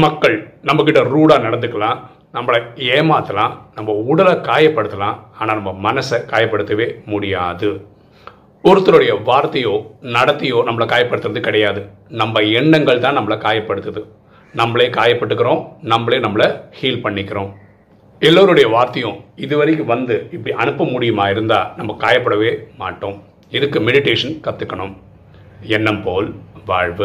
மக்கள் நம்மக்கிட்ட ரூடாக நடந்துக்கலாம் நம்மளை ஏமாற்றலாம் நம்ம உடலை காயப்படுத்தலாம் ஆனால் நம்ம மனசை காயப்படுத்தவே முடியாது. ஒருத்தருடைய வார்த்தையோ நடத்தையோ நம்மளை காயப்படுத்துறது கிடையாது. நம்ம எண்ணங்கள் தான் நம்மளை காயப்படுத்துது. நம்மளே காயப்பட்டுக்கிறோம் நம்மளே நம்மளை ஹீல் பண்ணிக்கிறோம். எல்லோருடைய வார்த்தையும் இதுவரைக்கும் வந்து இப்படி அனுப்ப முடியுமா இருந்தால் நம்ம காயப்படவே மாட்டோம். இதுக்கு மெடிடேஷன் கற்றுக்கணும் எண்ணம் போல் வாழ்வு.